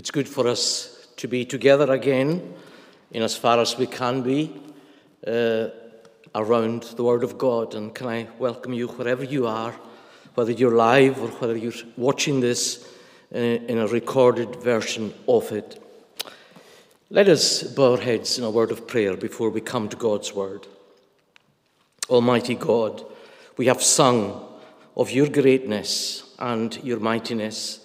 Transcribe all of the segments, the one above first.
It's good for us to be together again, in as far as we can be, uh, around the Word of God. And can I welcome you wherever you are, whether you're live or whether you're watching this uh, in a recorded version of it. Let us bow our heads in a word of prayer before we come to God's Word. Almighty God, we have sung of your greatness and your mightiness.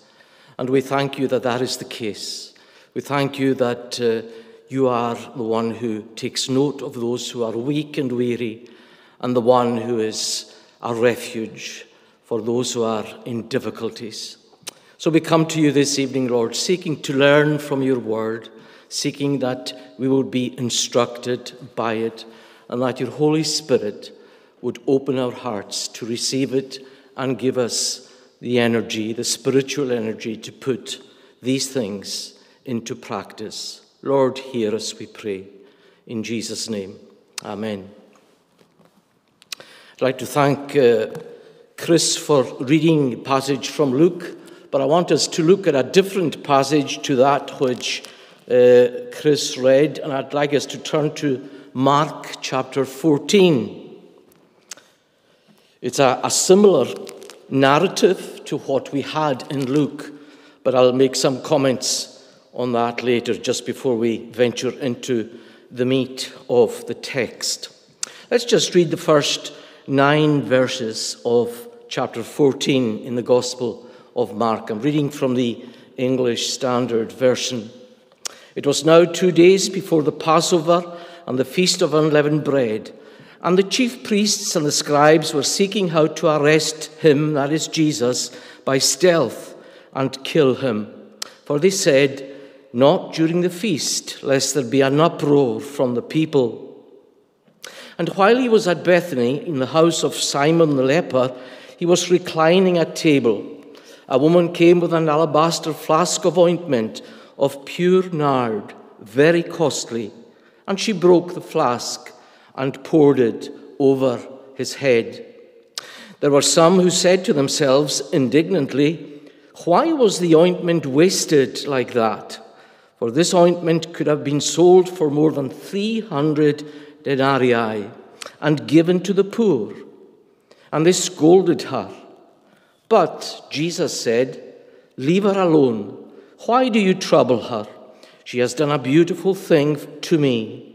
And we thank you that that is the case. We thank you that uh, you are the one who takes note of those who are weak and weary, and the one who is a refuge for those who are in difficulties. So we come to you this evening, Lord, seeking to learn from your word, seeking that we will be instructed by it, and that your Holy Spirit would open our hearts to receive it and give us the energy, the spiritual energy to put these things into practice. Lord, hear us, we pray. In Jesus' name, Amen. I'd like to thank uh, Chris for reading a passage from Luke, but I want us to look at a different passage to that which uh, Chris read, and I'd like us to turn to Mark chapter 14. It's a, a similar narrative to what we had in Luke, but I'll make some comments on that later, just before we venture into the meat of the text. Let's just read the first nine verses of chapter 14 in the Gospel of Mark. I'm reading from the English Standard Version. It was now two days before the Passover and the Feast of Unleavened Bread. And the chief priests and the scribes were seeking how to arrest him, that is Jesus, by stealth and kill him. For they said, Not during the feast, lest there be an uproar from the people. And while he was at Bethany, in the house of Simon the leper, he was reclining at table. A woman came with an alabaster flask of ointment of pure nard, very costly, and she broke the flask and poured it over his head. There were some who said to themselves indignantly, Why was the ointment wasted like that? For this ointment could have been sold for more than 300 denarii and given to the poor. And they scolded her. But Jesus said, Leave her alone. Why do you trouble her? She has done a beautiful thing to me.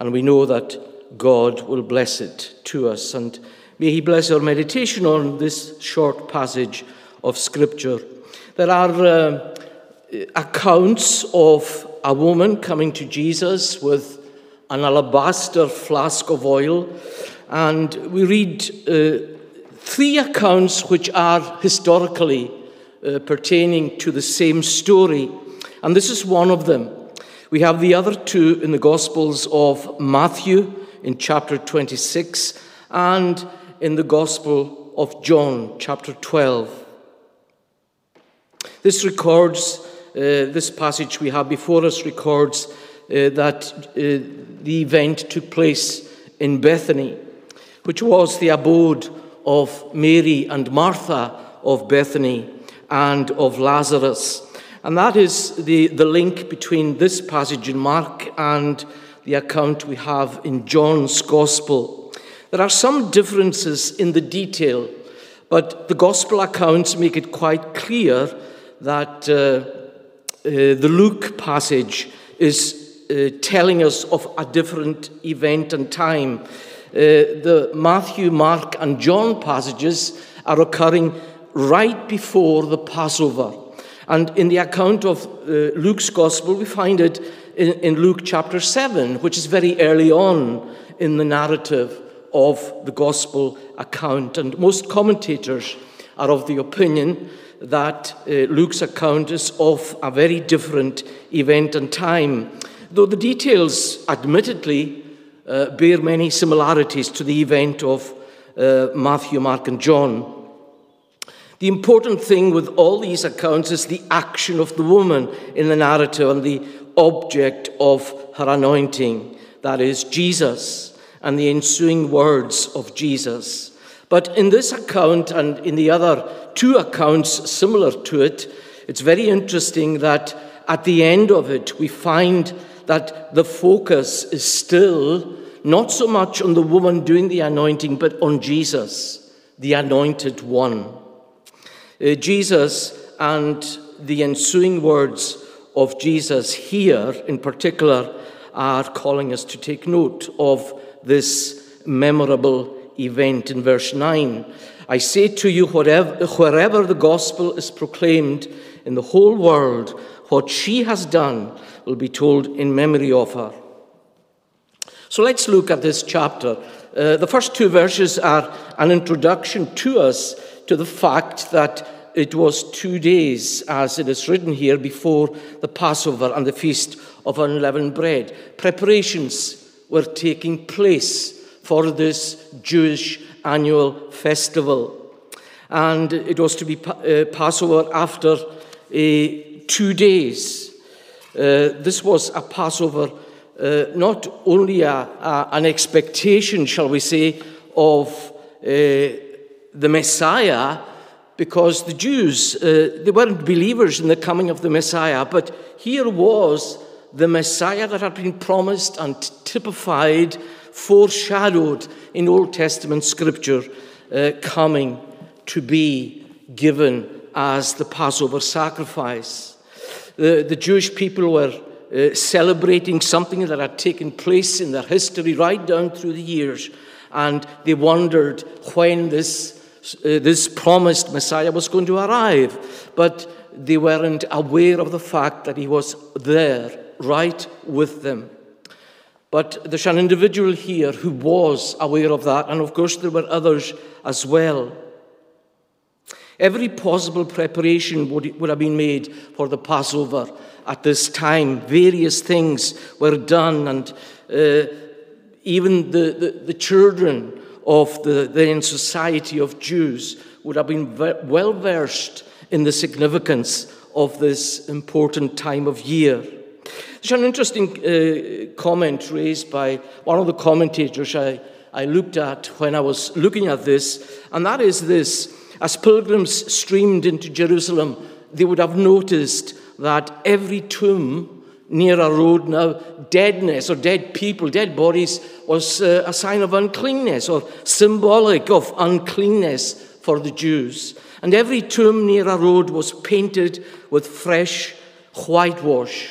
and we know that God will bless it to us. And may He bless our meditation on this short passage of Scripture. There are uh, accounts of a woman coming to Jesus with an alabaster flask of oil, and we read uh, three accounts which are historically uh, pertaining to the same story, and this is one of them. We have the other two in the Gospels of Matthew in chapter 26 and in the Gospel of John, chapter 12. This records, uh, this passage we have before us records uh, that uh, the event took place in Bethany, which was the abode of Mary and Martha of Bethany and of Lazarus. And that is the, the link between this passage in Mark and the account we have in John's Gospel. There are some differences in the detail, but the Gospel accounts make it quite clear that uh, uh, the Luke passage is uh, telling us of a different event and time. Uh, the Matthew, Mark, and John passages are occurring right before the Passover. And in the account of uh, Luke's gospel, we find it in, in Luke chapter 7, which is very early on in the narrative of the gospel account. And most commentators are of the opinion that uh, Luke's account is of a very different event and time, though the details, admittedly, uh, bear many similarities to the event of uh, Matthew, Mark, and John. The important thing with all these accounts is the action of the woman in the narrative and the object of her anointing, that is, Jesus, and the ensuing words of Jesus. But in this account and in the other two accounts similar to it, it's very interesting that at the end of it, we find that the focus is still not so much on the woman doing the anointing, but on Jesus, the anointed one. Uh, Jesus and the ensuing words of Jesus here, in particular, are calling us to take note of this memorable event in verse 9. I say to you, wherever, wherever the gospel is proclaimed in the whole world, what she has done will be told in memory of her. So let's look at this chapter. Uh, the first two verses are an introduction to us to the fact that it was two days, as it is written here, before the Passover and the Feast of Unleavened Bread. Preparations were taking place for this Jewish annual festival. And it was to be uh, Passover after uh, two days. Uh, this was a Passover uh, not only a, a, an expectation, shall we say, of uh, the Messiah, because the Jews, uh, they weren't believers in the coming of the Messiah, but here was the Messiah that had been promised and typified, foreshadowed in Old Testament scripture, uh, coming to be given as the Passover sacrifice. The, the Jewish people were uh, celebrating something that had taken place in their history right down through the years. And they wondered when this, this promised Messiah was going to arrive. But they weren't aware of the fact that he was there, right with them. But there's an individual here who was aware of that, and of course, there were others as well. Every possible preparation would, would have been made for the Passover at this time. Various things were done, and uh, even the, the, the, children of the then society of Jews would have been well versed in the significance of this important time of year. There's an interesting uh, comment raised by one of the commentators I, I looked at when I was looking at this, and that is this as pilgrims streamed into Jerusalem, they would have noticed that every tomb near a road now, deadness or dead people, dead bodies, was uh, a sign of uncleanness or symbolic of uncleanness for the Jews. And every tomb near a road was painted with fresh whitewash.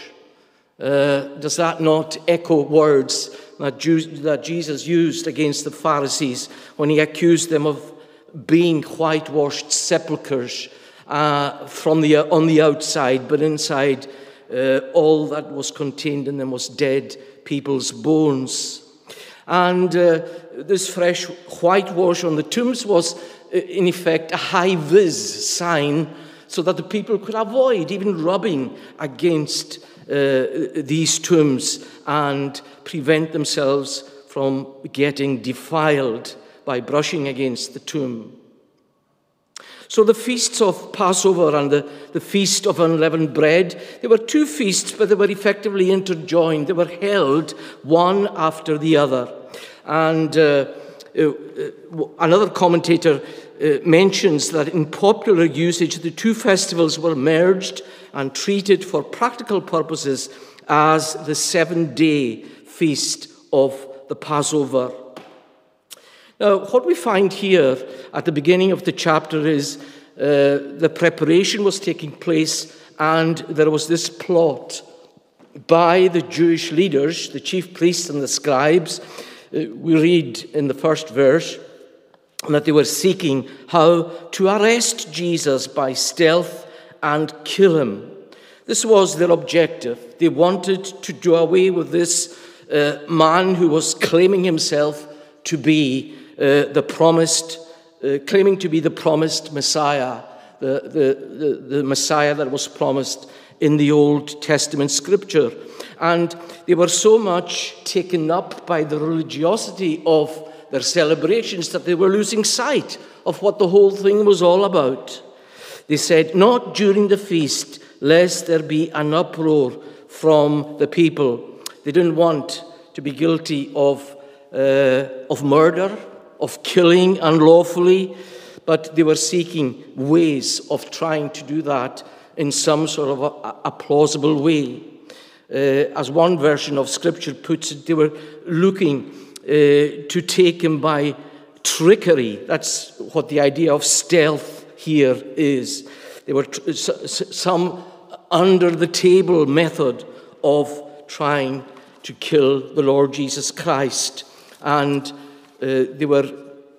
Uh, does that not echo words that, Jews, that Jesus used against the Pharisees when he accused them of being whitewashed sepulchres uh, from the, on the outside, but inside, uh, all that was contained in them was dead people's bones. And uh, this fresh whitewash on the tombs was, uh, in effect, a high vis sign so that the people could avoid even rubbing against uh, these tombs and prevent themselves from getting defiled by brushing against the tomb. So the feasts of Passover and the, the feast of unleavened bread, they were two feasts, but they were effectively interjoined. They were held one after the other. And uh, uh, uh another commentator uh, mentions that in popular usage, the two festivals were merged and treated for practical purposes as the seven day feast of the Passover. Now, what we find here at the beginning of the chapter is uh, the preparation was taking place, and there was this plot by the Jewish leaders, the chief priests and the scribes. Uh, we read in the first verse that they were seeking how to arrest Jesus by stealth and kill him. This was their objective. They wanted to do away with this uh, man who was claiming himself to be uh, the promised, uh, claiming to be the promised Messiah, the, the, the, the Messiah that was promised in the Old Testament scripture. And they were so much taken up by the religiosity of their celebrations that they were losing sight of what the whole thing was all about. They said, Not during the feast, lest there be an uproar from the people. They didn't want to be guilty of, of murder, of killing unlawfully, but they were seeking ways of trying to do that in some sort of a, a plausible way. Uh, as one version of scripture puts it, they were looking uh, to take him by trickery. That's what the idea of stealth here is. There were tr- some under the table method of trying to kill the Lord Jesus Christ. And uh, they were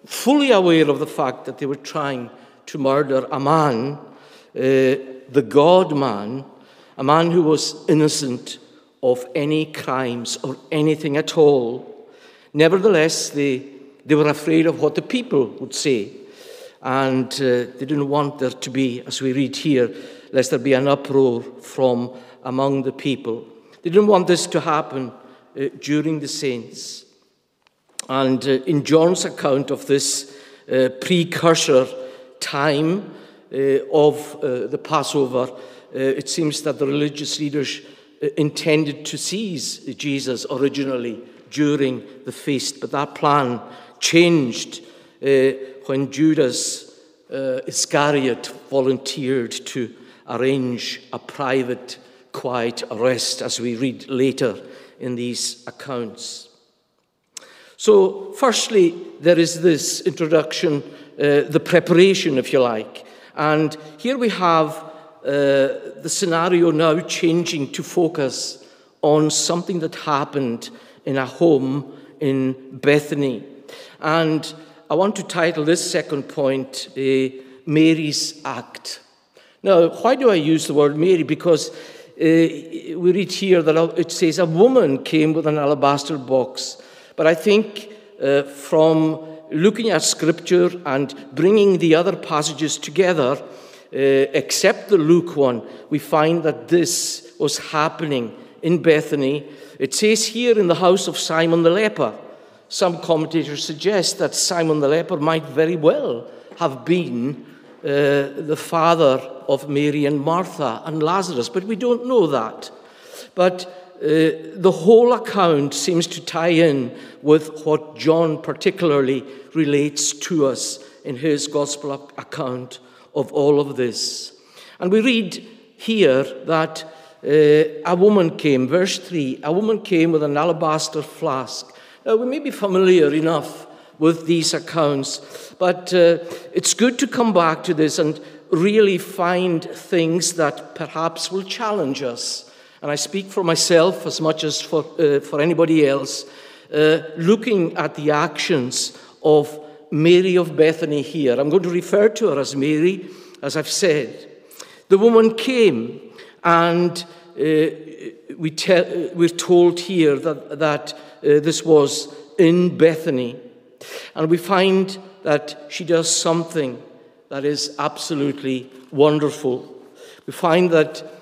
fully aware of the fact that they were trying to murder a man, uh, the God man, a man who was innocent of any crimes or anything at all. Nevertheless, they, they were afraid of what the people would say. And uh, they didn't want there to be, as we read here, lest there be an uproar from among the people. They didn't want this to happen uh, during the saints. And uh, in John's account of this uh, precursor time uh, of uh, the Passover, uh, it seems that the religious leaders intended to seize Jesus originally during the feast, but that plan changed when Judas Iscariot volunteered to arrange a private, quiet arrest, as we read later in these accounts. So, firstly, there is this introduction, uh, the preparation, if you like. And here we have uh, the scenario now changing to focus on something that happened in a home in Bethany. And I want to title this second point uh, Mary's Act. Now, why do I use the word Mary? Because uh, we read here that it says a woman came with an alabaster box. But I think uh, from looking at scripture and bringing the other passages together, uh, except the Luke one, we find that this was happening in Bethany. It says here in the house of Simon the leper. Some commentators suggest that Simon the leper might very well have been uh, the father of Mary and Martha and Lazarus, but we don't know that. But uh, the whole account seems to tie in with what John particularly relates to us in his gospel account of all of this. And we read here that uh, a woman came, verse 3 a woman came with an alabaster flask. Now, we may be familiar enough with these accounts. But uh, it's good to come back to this and really find things that perhaps will challenge us. And I speak for myself as much as for, uh, for anybody else, uh, looking at the actions of Mary of Bethany here. I'm going to refer to her as Mary, as I've said. The woman came, and uh, we te- we're told here that, that uh, this was in Bethany. And we find that she does something that is absolutely wonderful. We find that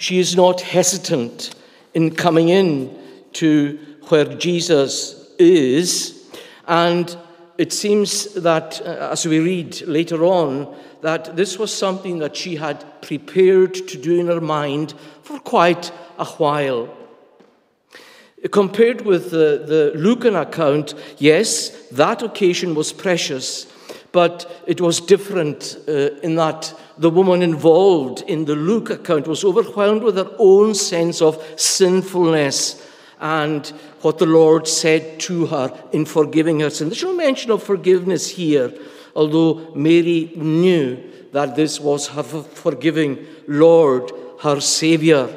she is not hesitant in coming in to where Jesus is. And it seems that, uh, as we read later on, that this was something that she had prepared to do in her mind for quite a while. Compared with the, the Lucan account, yes, that occasion was precious, but it was different uh, in that the woman involved in the Luke account was overwhelmed with her own sense of sinfulness and what the Lord said to her in forgiving her sin. There's no mention of forgiveness here, although Mary knew that this was her forgiving Lord, her Savior.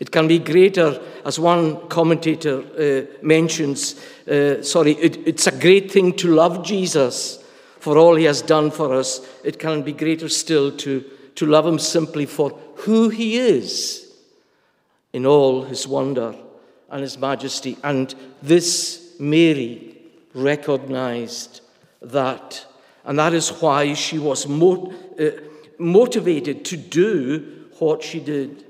It can be greater, as one commentator uh, mentions. Uh, sorry, it, it's a great thing to love Jesus for all he has done for us. It can be greater still to, to love him simply for who he is in all his wonder and his majesty. And this Mary recognized that. And that is why she was mo- uh, motivated to do what she did.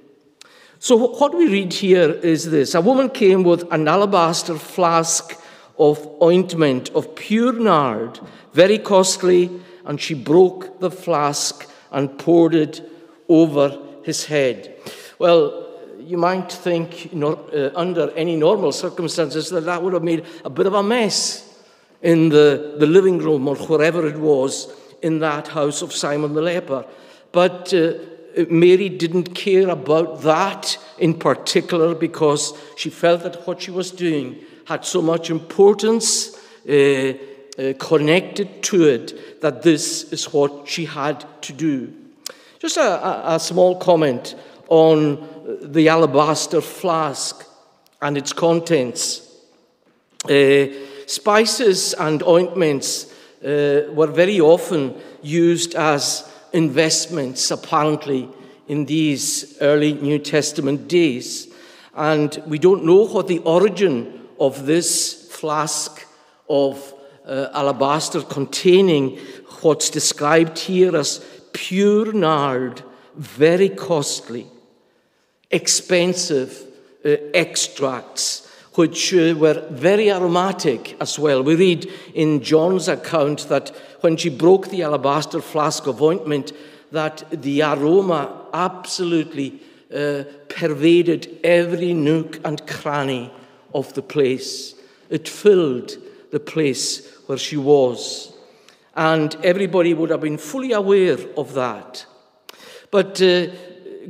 So, what we read here is this A woman came with an alabaster flask of ointment of pure nard, very costly, and she broke the flask and poured it over his head. Well, you might think, uh, under any normal circumstances, that that would have made a bit of a mess in the, the living room or wherever it was in that house of Simon the leper. But uh, Mary didn't care about that in particular because she felt that what she was doing had so much importance uh, uh, connected to it that this is what she had to do. Just a, a, a small comment on the alabaster flask and its contents. Uh, spices and ointments uh, were very often used as investments, apparently, in these early New Testament days. And we don't know what the origin of this flask of uh, alabaster containing what's described here as pure nard, very costly, expensive uh, extracts which uh, were very aromatic as well. We read in John's account that when she broke the alabaster flask of ointment, that the aroma absolutely uh, pervaded every nook and cranny of the place. It filled the place where she was. And everybody would have been fully aware of that. But uh,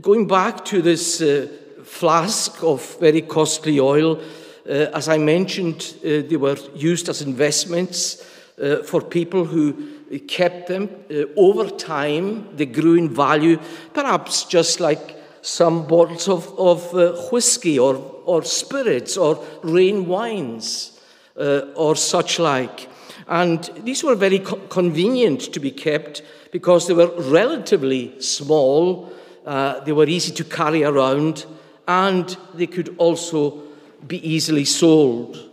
going back to this uh, flask of very costly oil, uh, as I mentioned, uh, they were used as investments uh, for people who kept them. Uh, over time, they grew in value, perhaps just like some bottles of, of uh, whiskey or, or spirits or rain wines uh, or such like. And these were very co- convenient to be kept because they were relatively small, uh, they were easy to carry around, and they could also be easily sold.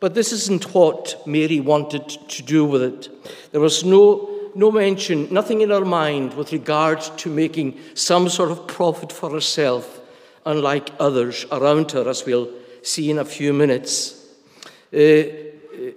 But this isn't what Mary wanted to do with it. There was no, no mention, nothing in her mind with regard to making some sort of profit for herself, unlike others around her, as we'll see in a few minutes. Uh,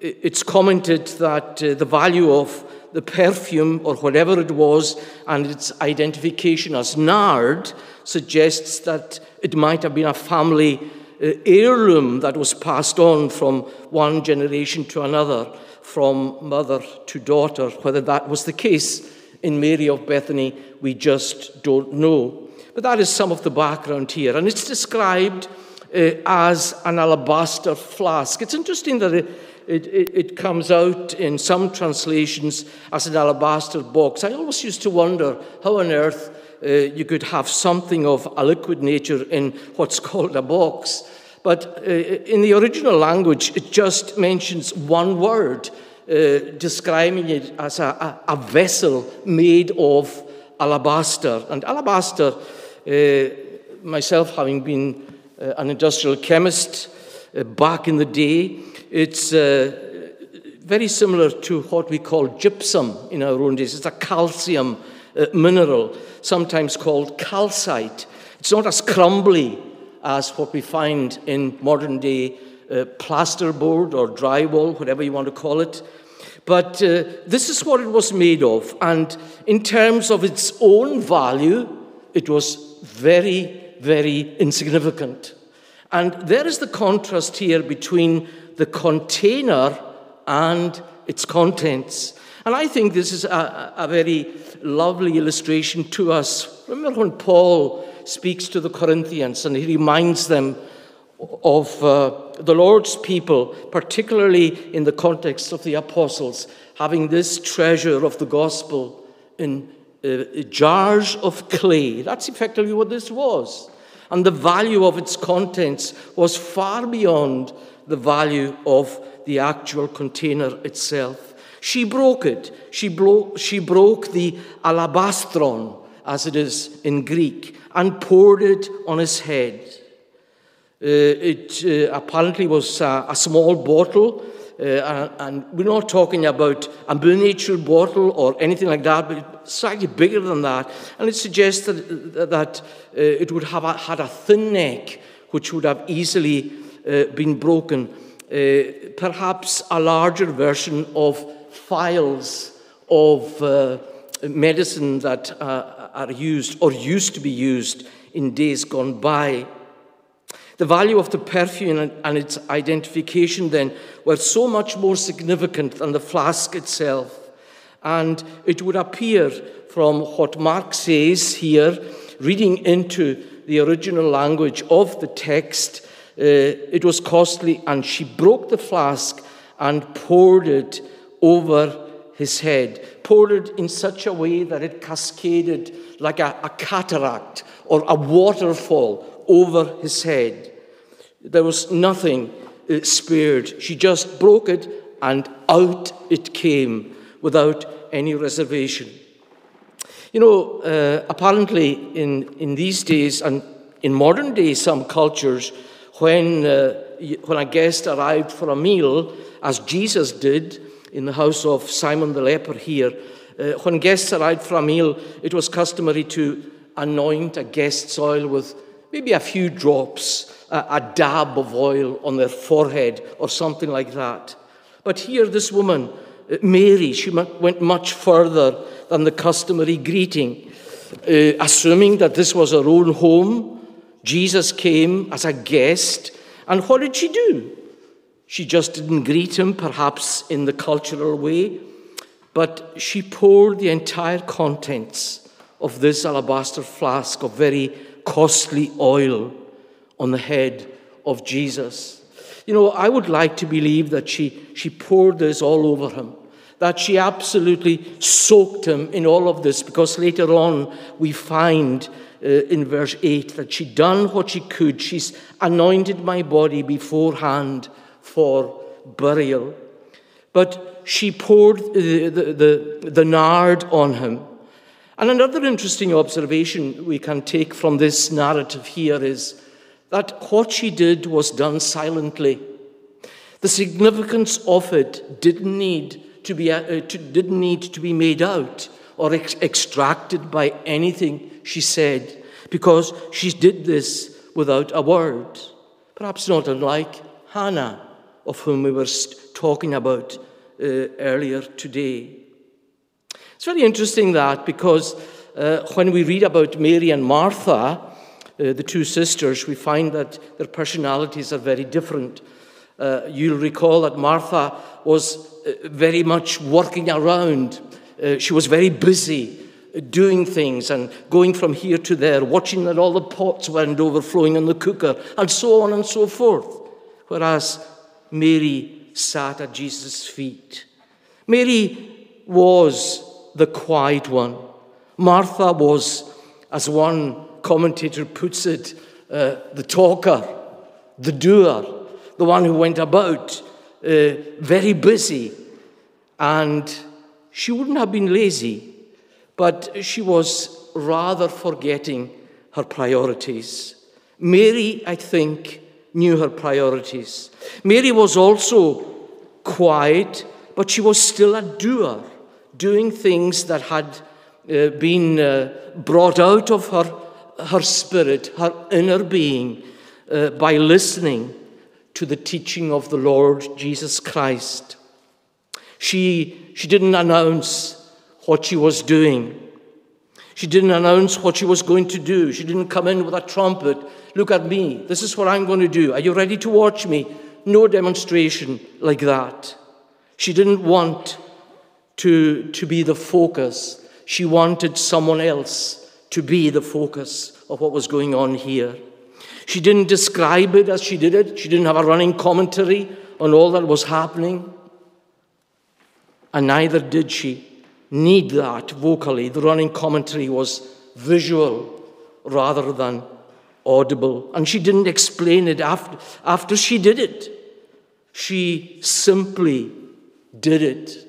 it's commented that uh, the value of the perfume or whatever it was and its identification as nard suggests that it might have been a family uh, heirloom that was passed on from one generation to another, from mother to daughter. Whether that was the case in Mary of Bethany, we just don't know. But that is some of the background here. And it's described uh, as an alabaster flask. It's interesting that it, it, it, comes out in some translations as an alabaster box. I always used to wonder how on earth uh, you could have something of a liquid nature in what's called a box. But uh, in the original language, it just mentions one word, uh, describing it as a, a, a, vessel made of alabaster. And alabaster, uh, myself having been uh, an industrial chemist uh, back in the day, it's very similar to what we call gypsum in our own days. It's a calcium mineral sometimes called calcite. It's not as crumbly as what we find in modern day uh, plasterboard or drywall, whatever you want to call it. But uh, this is what it was made of. And in terms of its own value, it was very, very insignificant. And there is the contrast here between the container and its contents. And I think this is a, a very lovely illustration to us. Remember when Paul speaks to the Corinthians and he reminds them of uh, the Lord's people, particularly in the context of the apostles, having this treasure of the gospel in uh, jars of clay. That's effectively what this was. And the value of its contents was far beyond the value of the actual container itself. She broke it. She, blo- she broke the alabastron, as it is in Greek, and poured it on his head. Uh, it uh, apparently was a, a, small bottle Uh, and we're not talking about a miniature bottle or anything like that, but slightly bigger than that. And it suggests that, that uh, it would have a, had a thin neck, which would have easily uh, been broken. Uh, perhaps a larger version of phials of medicine that are used or used to be used in days gone by. The value of the perfume and its identification then were so much more significant than the flask itself. And it would appear from what Mark says here, reading into the original language of the text, uh, it was costly, and she broke the flask and poured it over his head, poured it in such a way that it cascaded like a, a cataract or a waterfall over his head. There was nothing uh, spared. She just broke it and out it came without any reservation. You know, uh, apparently in, in these days and in modern day some cultures, when, uh, when a guest arrived for a meal, as Jesus did in the house of Simon the leper here, uh, when guests arrived a meal, it was customary to anoint a guest's oil with maybe a few drops, a, a dab of oil on their forehead or something like that. But here, this woman, uh, Mary, she went much further than the customary greeting. Uh, assuming that this was her own home, Jesus came as a guest, and what did she do? She just didn't greet him, perhaps in the cultural way, but she poured the entire contents of this alabaster flask of very costly oil on the head of Jesus. You know, I would like to believe that she, she poured this all over him, that she absolutely soaked him in all of this, because later on we find uh, in verse 8 that she done what she could. She's anointed my body beforehand for burial. But she poured the, the, the, the nard on him. And another interesting observation we can take from this narrative here is that what she did was done silently. The significance of it didn't need to be, uh, to, didn't need to be made out or ex- extracted by anything she said, because she did this without a word. Perhaps not unlike Hannah, of whom we were talking about uh, earlier today. It's very interesting that because uh, when we read about Mary and Martha, uh, the two sisters, we find that their personalities are very different. Uh, you'll recall that Martha was uh, very much working around. Uh, she was very busy doing things and going from here to there, watching that all the pots weren't overflowing in the cooker, and so on and so forth. Whereas Mary sat at Jesus' feet. Mary was the quiet one. Martha was, as one commentator puts it, uh, the talker, the doer, the one who went about, uh, very busy. And she wouldn't have been lazy, but she was rather forgetting her priorities. Mary, I think, knew her priorities. Mary was also quiet, but she was still a doer doing things that had uh, been uh, brought out of her, her spirit, her inner being, uh, by listening to the teaching of the Lord Jesus Christ. She, she didn't announce what she was doing. She didn't announce what she was going to do. She didn't come in with a trumpet. Look at me. This is what I'm going to do. Are you ready to watch me? No demonstration like that. She didn't want to, to be the focus. She wanted someone else to be the focus of what was going on here. She didn't describe it as she did it. She didn't have a running commentary on all that was happening. And neither did she need that vocally. The running commentary was visual rather than audible. And she didn't explain it after, after she did it. She simply did it.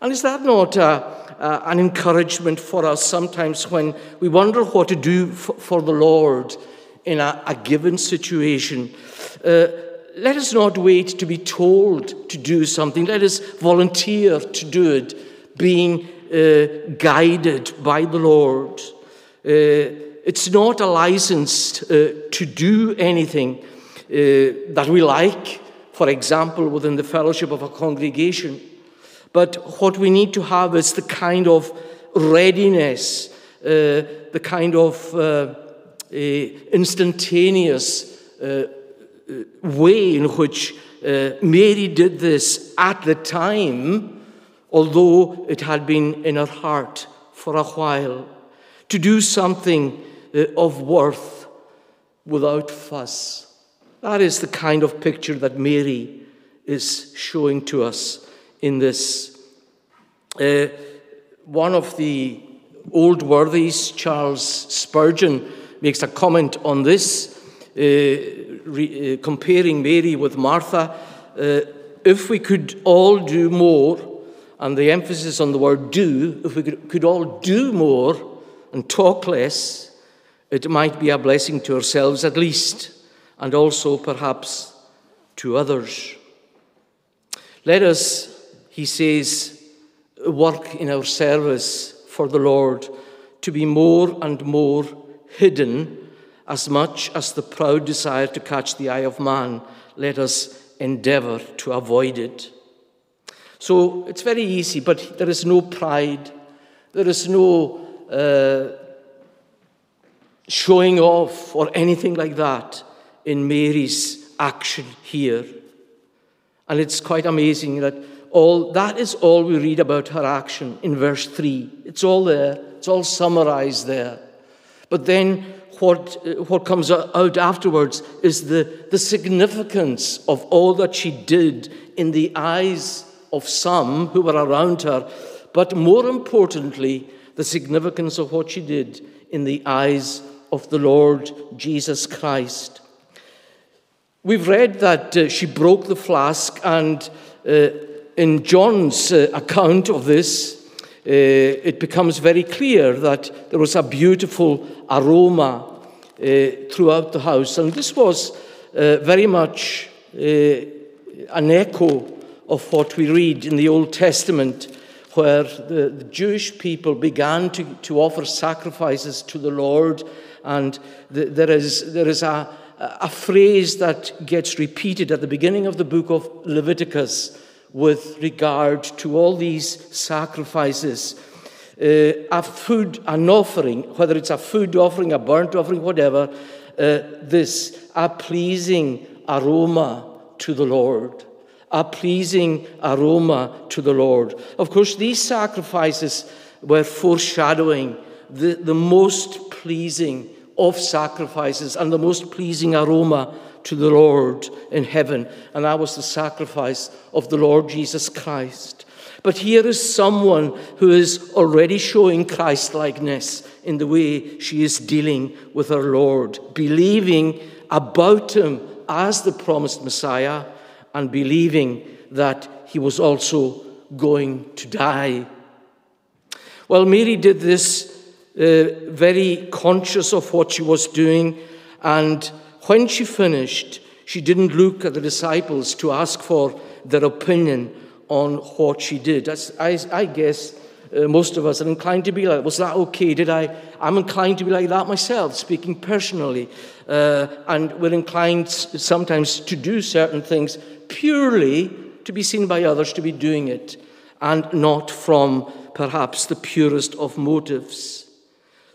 And is that not an encouragement for us sometimes when we wonder what to do for, for the Lord in a, a given situation? Uh, let us not wait to be told to do something. Let us volunteer to do it, being uh, guided by the Lord. Uh, it's not a license uh, to do anything uh, that we like, for example, within the fellowship of a congregation. But what we need to have is the kind of readiness, uh, the kind of instantaneous way in which Mary did this at the time, although it had been in her heart for a while, to do something uh, of worth without fuss. That is the kind of picture that Mary is showing to us in this. Uh, one of the old worthies, Charles Spurgeon, makes a comment on this, uh, re, uh, comparing Mary with Martha. Uh, if we could all do more, and the emphasis on the word do, if we could, could all do more and talk less, it might be a blessing to ourselves at least, and also perhaps to others. Let us, he says, work in our service for the Lord to be more and more hidden as much as the proud desire to catch the eye of man. Let us endeavor to avoid it. So it's very easy, but there is no pride, there is no uh, showing off or anything like that in Mary's action here. And it's quite amazing that all that is all we read about her action in verse 3. It's all there, it's all summarized there. But then what, what comes out afterwards is the, the significance of all that she did in the eyes of some who were around her, but more importantly, the significance of what she did in the eyes of the Lord Jesus Christ. We've read that uh, she broke the flask, and uh, in John's uh, account of this, uh, it becomes very clear that there was a beautiful aroma uh, throughout the house. And this was uh, very much an echo of what we read in the Old Testament, where the, the Jewish people began to, to offer sacrifices to the Lord. And the, there is, there is a, a phrase that gets repeated at the beginning of the book of Leviticus with regard to all these sacrifices. Uh, a food, an offering, whether it's a food offering, a burnt offering, whatever, uh, this, a pleasing aroma to the Lord. A pleasing aroma to the Lord. Of course, these sacrifices were foreshadowing the, the most pleasing of sacrifices and the most pleasing aroma to the Lord in heaven, and that was the sacrifice of the Lord Jesus Christ. But here is someone who is already showing Christ likeness in the way she is dealing with her Lord, believing about him as the promised Messiah and believing that he was also going to die. Well, Mary did this uh, very conscious of what she was doing, and when she finished, she didn't look at the disciples to ask for their opinion on what she did. I, I, guess uh, most of us are inclined to be like, was that okay? Did I? I'm inclined to be like that myself, speaking personally. Uh, and we're inclined sometimes to do certain things purely to be seen by others to be doing it, and not from perhaps the purest of motives.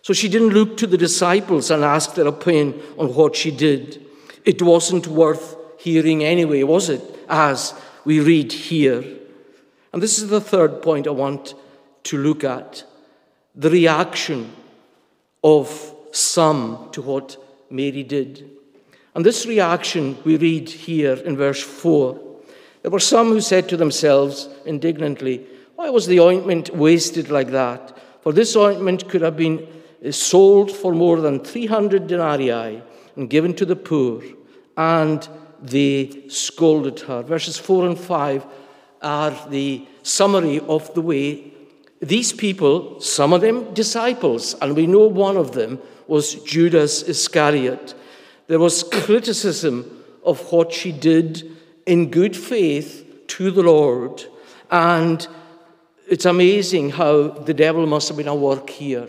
So she didn't look to the disciples and ask their opinion on what she did. It wasn't worth hearing anyway, was it? As we read here. And this is the third point I want to look at the reaction of some to what Mary did. And this reaction we read here in verse 4. There were some who said to themselves indignantly, Why was the ointment wasted like that? For this ointment could have been eh, sold for more than 300 denarii and given to the poor, and they scolded her. Verses 4 and 5 are the summary of the way these people, some of them disciples, and we know one of them was Judas Iscariot. There was criticism of what she did in good faith to the Lord. And it's amazing how the devil must have been at work here.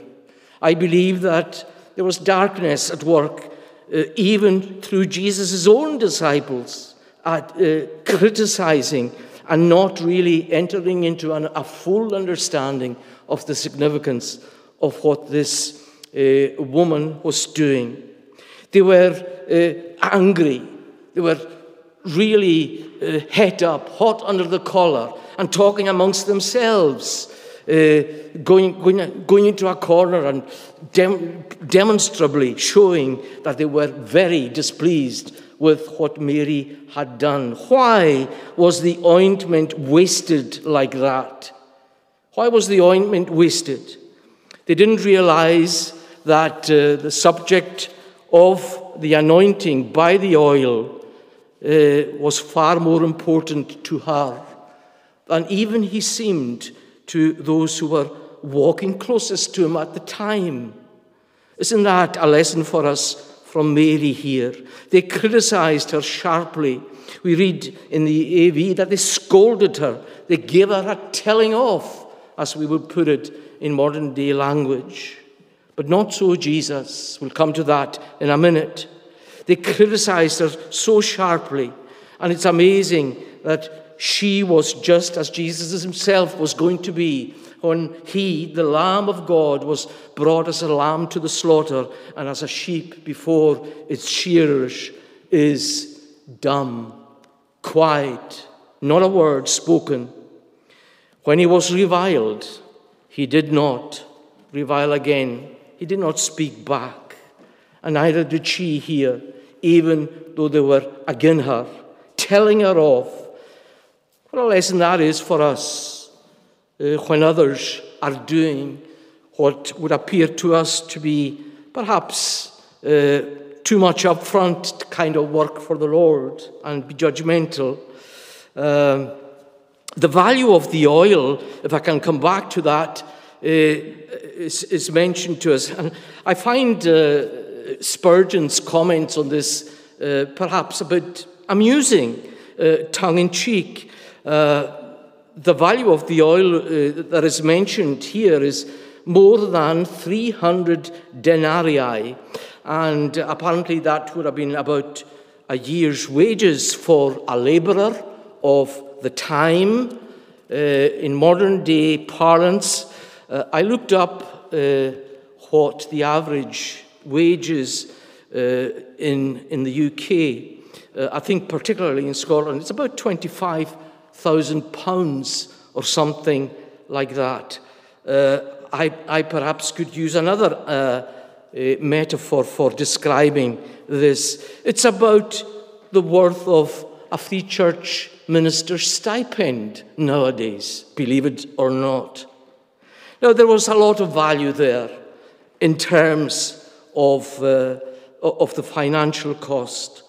I believe that there was darkness at work, uh, even through Jesus' own disciples, at uh, criticizing and not really entering into an, a full understanding of the significance of what this uh, woman was doing. They were uh, angry. They were really uh, up, hot under the collar, and talking amongst themselves, uh, going, going, going into a corner and dem- demonstrably showing that they were very displeased with what Mary had done. Why was the ointment wasted like that? Why was the ointment wasted? They didn't realize that uh, the subject of the anointing by the oil uh, was far more important to her than even he seemed to those who were walking closest to him at the time. Isn't that a lesson for us from Mary here? They criticized her sharply. We read in the AV that they scolded her, they gave her a telling off, as we would put it in modern day language. But not so Jesus. We'll come to that in a minute. They criticized her so sharply. And it's amazing that she was just as Jesus himself was going to be when he, the Lamb of God, was brought as a lamb to the slaughter and as a sheep before its shearers is dumb, quiet, not a word spoken. When he was reviled, he did not revile again. He did not speak back, and neither did she here even though they were against her, telling her off. What a lesson that is for us uh, when others are doing what would appear to us to be perhaps uh, too much upfront kind of work for the Lord and be judgmental. Um, the value of the oil, if I can come back to that, is, is, mentioned to us. And I find uh, Spurgeon's comments on this uh, perhaps a bit amusing, uh, tongue in cheek. Uh, the value of the oil uh, that is mentioned here is more than 300 denarii, and apparently that would have been about a year's wages for a labourer of the time. Uh, in modern day parlance, uh, I looked up what the average wages uh, in, in the UK, uh, I think particularly in Scotland, it's about £25,000 or something like that. Uh, I, I, perhaps could use another uh, metaphor for describing this. It's about the worth of a free church minister's stipend nowadays, believe it or not. Now, there was a lot of value there in terms of, uh, of the financial cost.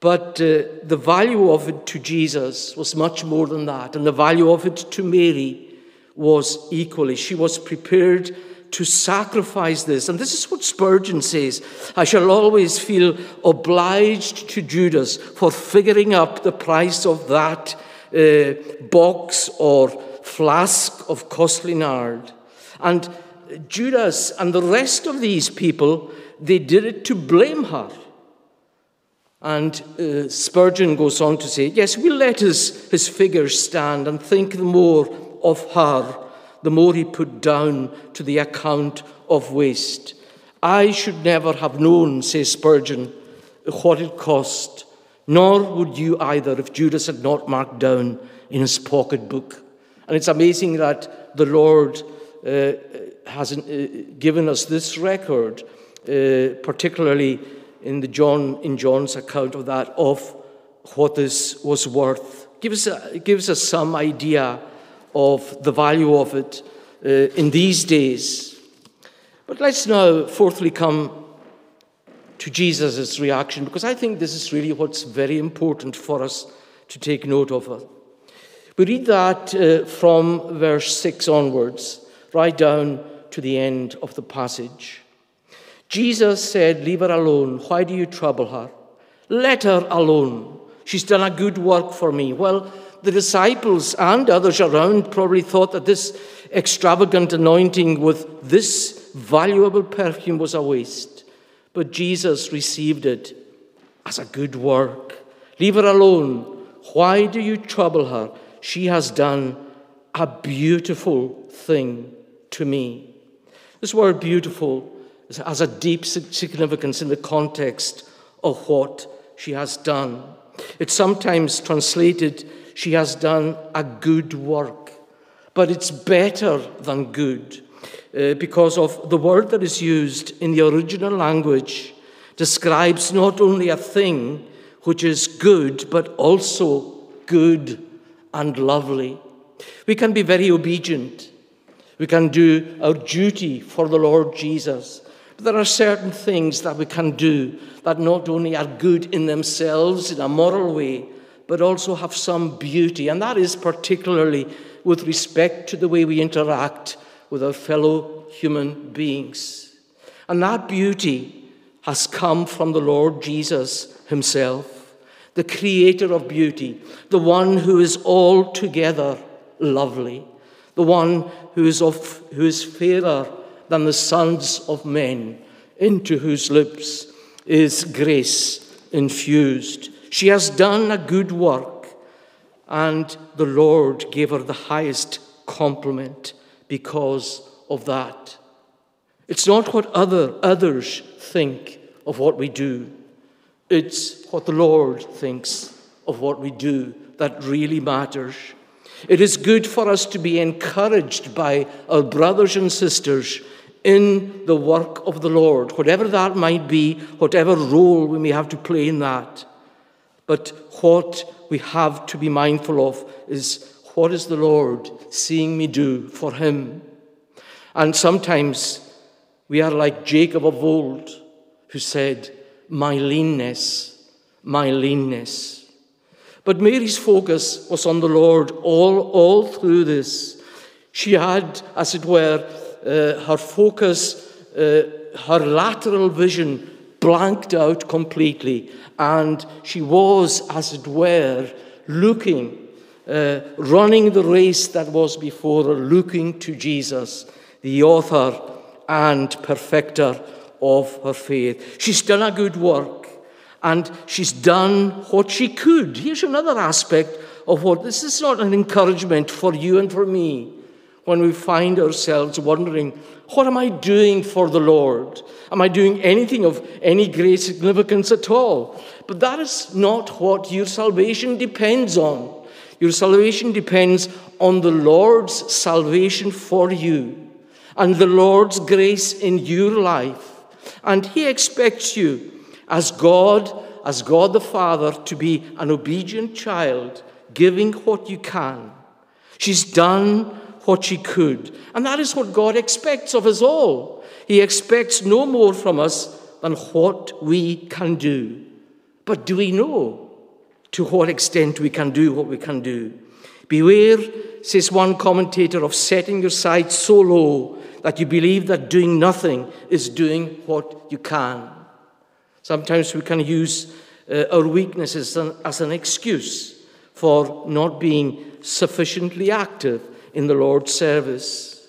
But uh, the value of it to Jesus was much more than that, and the value of it to Mary was equally. She was prepared to sacrifice this. And this is what Spurgeon says I shall always feel obliged to Judas for figuring up the price of that uh, box or flask of costly nard. And Judas and the rest of these people they did it to blame her. And uh, Spurgeon goes on to say, Yes, we'll let his, his figure stand and think the more of her, the more he put down to the account of waste. I should never have known, says Spurgeon, what it cost, nor would you either if Judas had not marked down in his pocketbook. And it's amazing that the Lord has uh, given us this record uh, particularly in, the John, in John's account of that, of what this was worth. Gives gives us some idea of the value of it uh, in these days. But let's now, fourthly, come to Jesus' reaction, because I think this is really what's very important for us to take note of. We read that uh, from verse 6 onwards, right down to the end of the passage. Jesus said, Leave her alone. Why do you trouble her? Let her alone. She's done a good work for me. Well, the disciples and others around probably thought that this extravagant anointing with this valuable perfume was a waste. But Jesus received it as a good work. Leave her alone. Why do you trouble her? She has done a beautiful thing to me. This word beautiful has a deep significance in the context of what she has done. It's sometimes translated, she has done a good work, but it's better than good uh, because of the word that is used in the original language describes not only a thing which is good, but also good and lovely. We can be very obedient. We can do our duty for the Lord Jesus. But there are certain things that we can do that not only are good in themselves in a moral way, but also have some beauty. And that is particularly with respect to the way we interact with our fellow human beings. And that beauty has come from the Lord Jesus Himself, the creator of beauty, the one who is altogether lovely, the one who is, of, who is fairer than the sons of men, into whose lips is grace infused. She has done a good work, and the Lord gave her the highest compliment because of that. It's not what other, others think of what we do, it's what the Lord thinks of what we do that really matters. It is good for us to be encouraged by our brothers and sisters in the work of the Lord, whatever that might be, whatever role we may have to play in that. But what we have to be mindful of is what is the Lord seeing me do for Him? And sometimes we are like Jacob of old, who said, My leanness, my leanness. But Mary's focus was on the Lord all, all through this. She had, as it were, uh, her focus, uh, her lateral vision blanked out completely, and she was, as it were, looking, uh, running the race that was before her, looking to Jesus, the author and perfecter of her faith. She's done a good work and she's done what she could. Here's another aspect of what this is not an encouragement for you and for me when we find ourselves wondering, what am I doing for the Lord? Am I doing anything of any great significance at all? But that is not what your salvation depends on. Your salvation depends on the Lord's salvation for you and the Lord's grace in your life. And He expects you, as God, as God the Father, to be an obedient child, giving what you can. She's done what she could. And that is what God expects of us all. He expects no more from us than what we can do. But do we know to what extent we can do what we can do? Beware, says one commentator, of setting your sights so low that you believe that doing nothing is doing what you can. Sometimes we can use uh, our weaknesses as an excuse for not being sufficiently active in the Lord's service.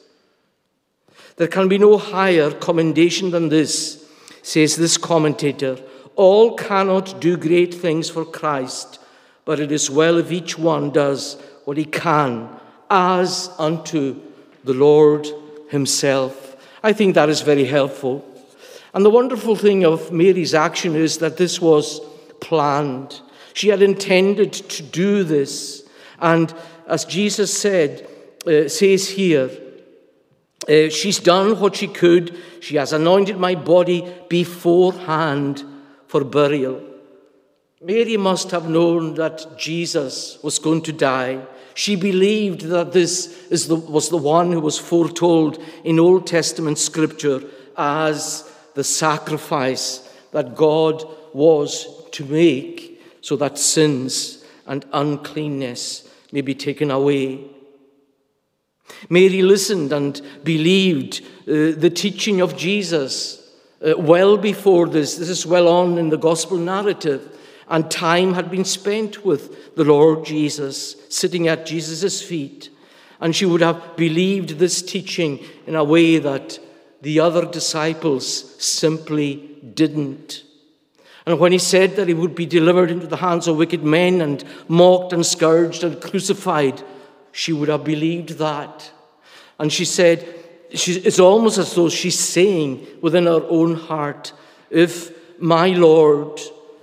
There can be no higher commendation than this, says this commentator. All cannot do great things for Christ, but it is well if each one does what he can as unto the Lord himself. I think that is very helpful. And the wonderful thing of Mary's action is that this was planned. She had intended to do this. And as Jesus said, uh, says here, uh, she's done what she could. She has anointed my body beforehand for burial. Mary must have known that Jesus was going to die. She believed that this the, was the one who was foretold in Old Testament scripture as the sacrifice that God was to make so that sins and uncleanness may be taken away. Mary listened and believed uh, the teaching of Jesus uh, well before this. This is well on in the gospel narrative. and time had been spent with the Lord Jesus, sitting at Jesus' feet. And she would have believed this teaching in a way that the other disciples simply didn't. And when he said that he would be delivered into the hands of wicked men and mocked and scourged and crucified, she would have believed that. And she said, it's almost as though she's saying within her own heart, if my Lord,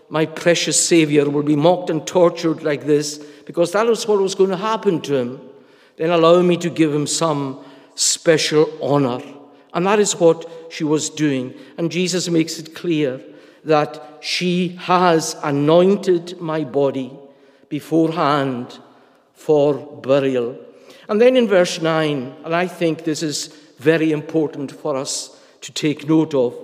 my precious Savior, will be mocked and tortured like this, because that was what was going to happen to him, then allow me to give him some special honor. And that is what she was doing. And Jesus makes it clear that she has anointed my body beforehand for burial. And then in verse 9, and I think this is very important for us to take note of.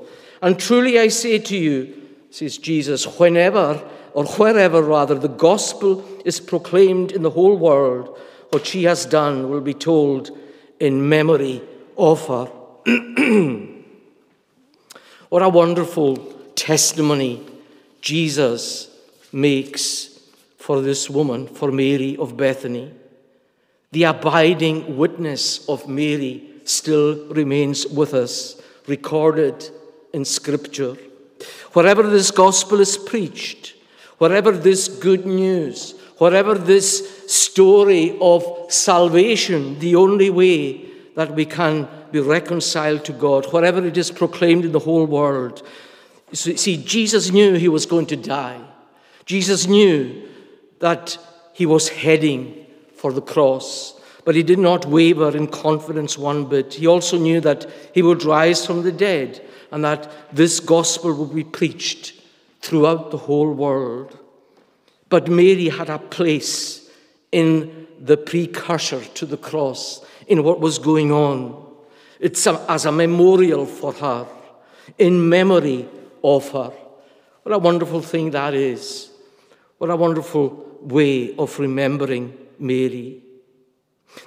And truly I say to you, says Jesus, whenever or wherever rather the gospel is proclaimed in the whole world, what she has done will be told in memory of her. what a wonderful testimony Jesus makes for this woman, for Mary of Bethany. The abiding witness of Mary still remains with us, recorded in Scripture. Wherever this gospel is preached, wherever this good news, wherever this story of salvation, the only way that we can be reconciled to God, wherever it is proclaimed in the whole world. See, Jesus knew he was going to die. Jesus knew that he was heading for the cross. But he did not waver in confidence one bit. He also knew that he would rise from the dead and that this gospel would be preached throughout the whole world. But Mary had a place in the precursor to the cross, in what was going on. It's a, as a memorial for her, in memory of her. What a wonderful thing that is. What a wonderful way of remembering Mary.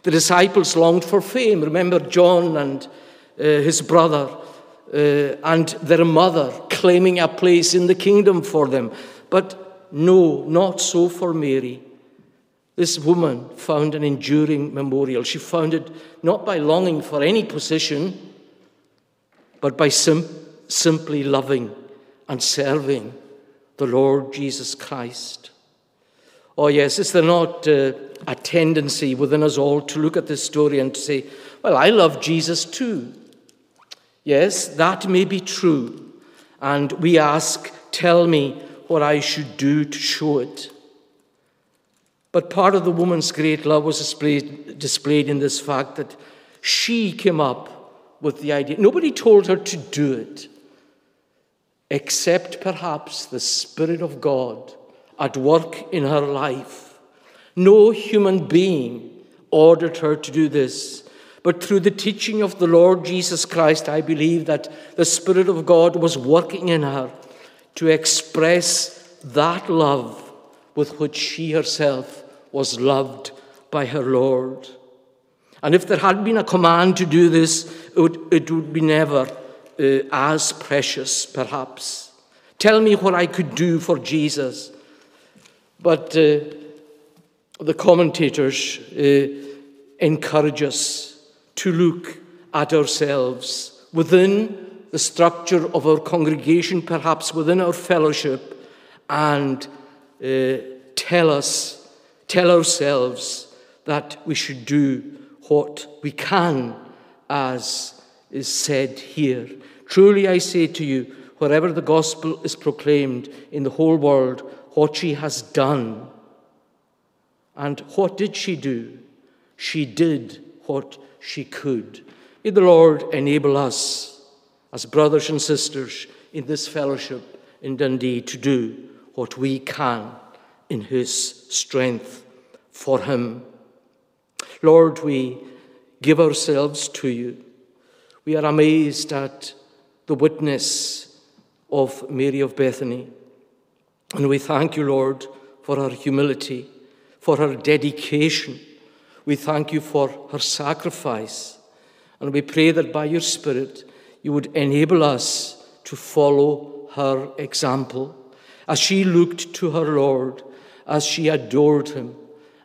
The disciples longed for fame. Remember John and uh, his brother uh, and their mother claiming a place in the kingdom for them. But no, not so for Mary. This woman found an enduring memorial. She found it not by longing for any position, but by sim- simply loving and serving the Lord Jesus Christ. Oh, yes, is there not uh, a tendency within us all to look at this story and to say, well, I love Jesus too? Yes, that may be true. And we ask, tell me what I should do to show it. But part of the woman's great love was displayed, displayed in this fact that she came up with the idea. Nobody told her to do it, except perhaps the Spirit of God at work in her life. No human being ordered her to do this. But through the teaching of the Lord Jesus Christ, I believe that the Spirit of God was working in her to express that love with which she herself was loved by her Lord. And if there had been a command to do this, it would, it would be never uh, as precious, perhaps. Tell me what I could do for Jesus. But uh, the commentators uh, encourage us to look at ourselves within the structure of our congregation, perhaps within our fellowship, and uh, tell us, tell ourselves that we should do what we can, as is said here. Truly I say to you, wherever the gospel is proclaimed in the whole world, what she has done. And what did she do? She did what she could. May the Lord enable us as brothers and sisters in this fellowship in Dundee to do what we can in His strength for Him. Lord, we give ourselves to you. We are amazed at the witness of Mary of Bethany. And we thank you, Lord, for her humility, for her dedication. We thank you for her sacrifice. And we pray that by your Spirit, you would enable us to follow her example. as she looked to her Lord, as she adored him,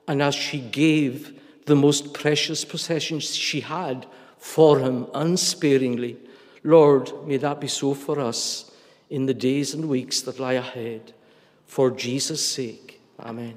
and as she gave the most precious possessions she had for him unsparingly. Lord, may that be so for us in the days and weeks that lie ahead. For Jesus' sake, amen.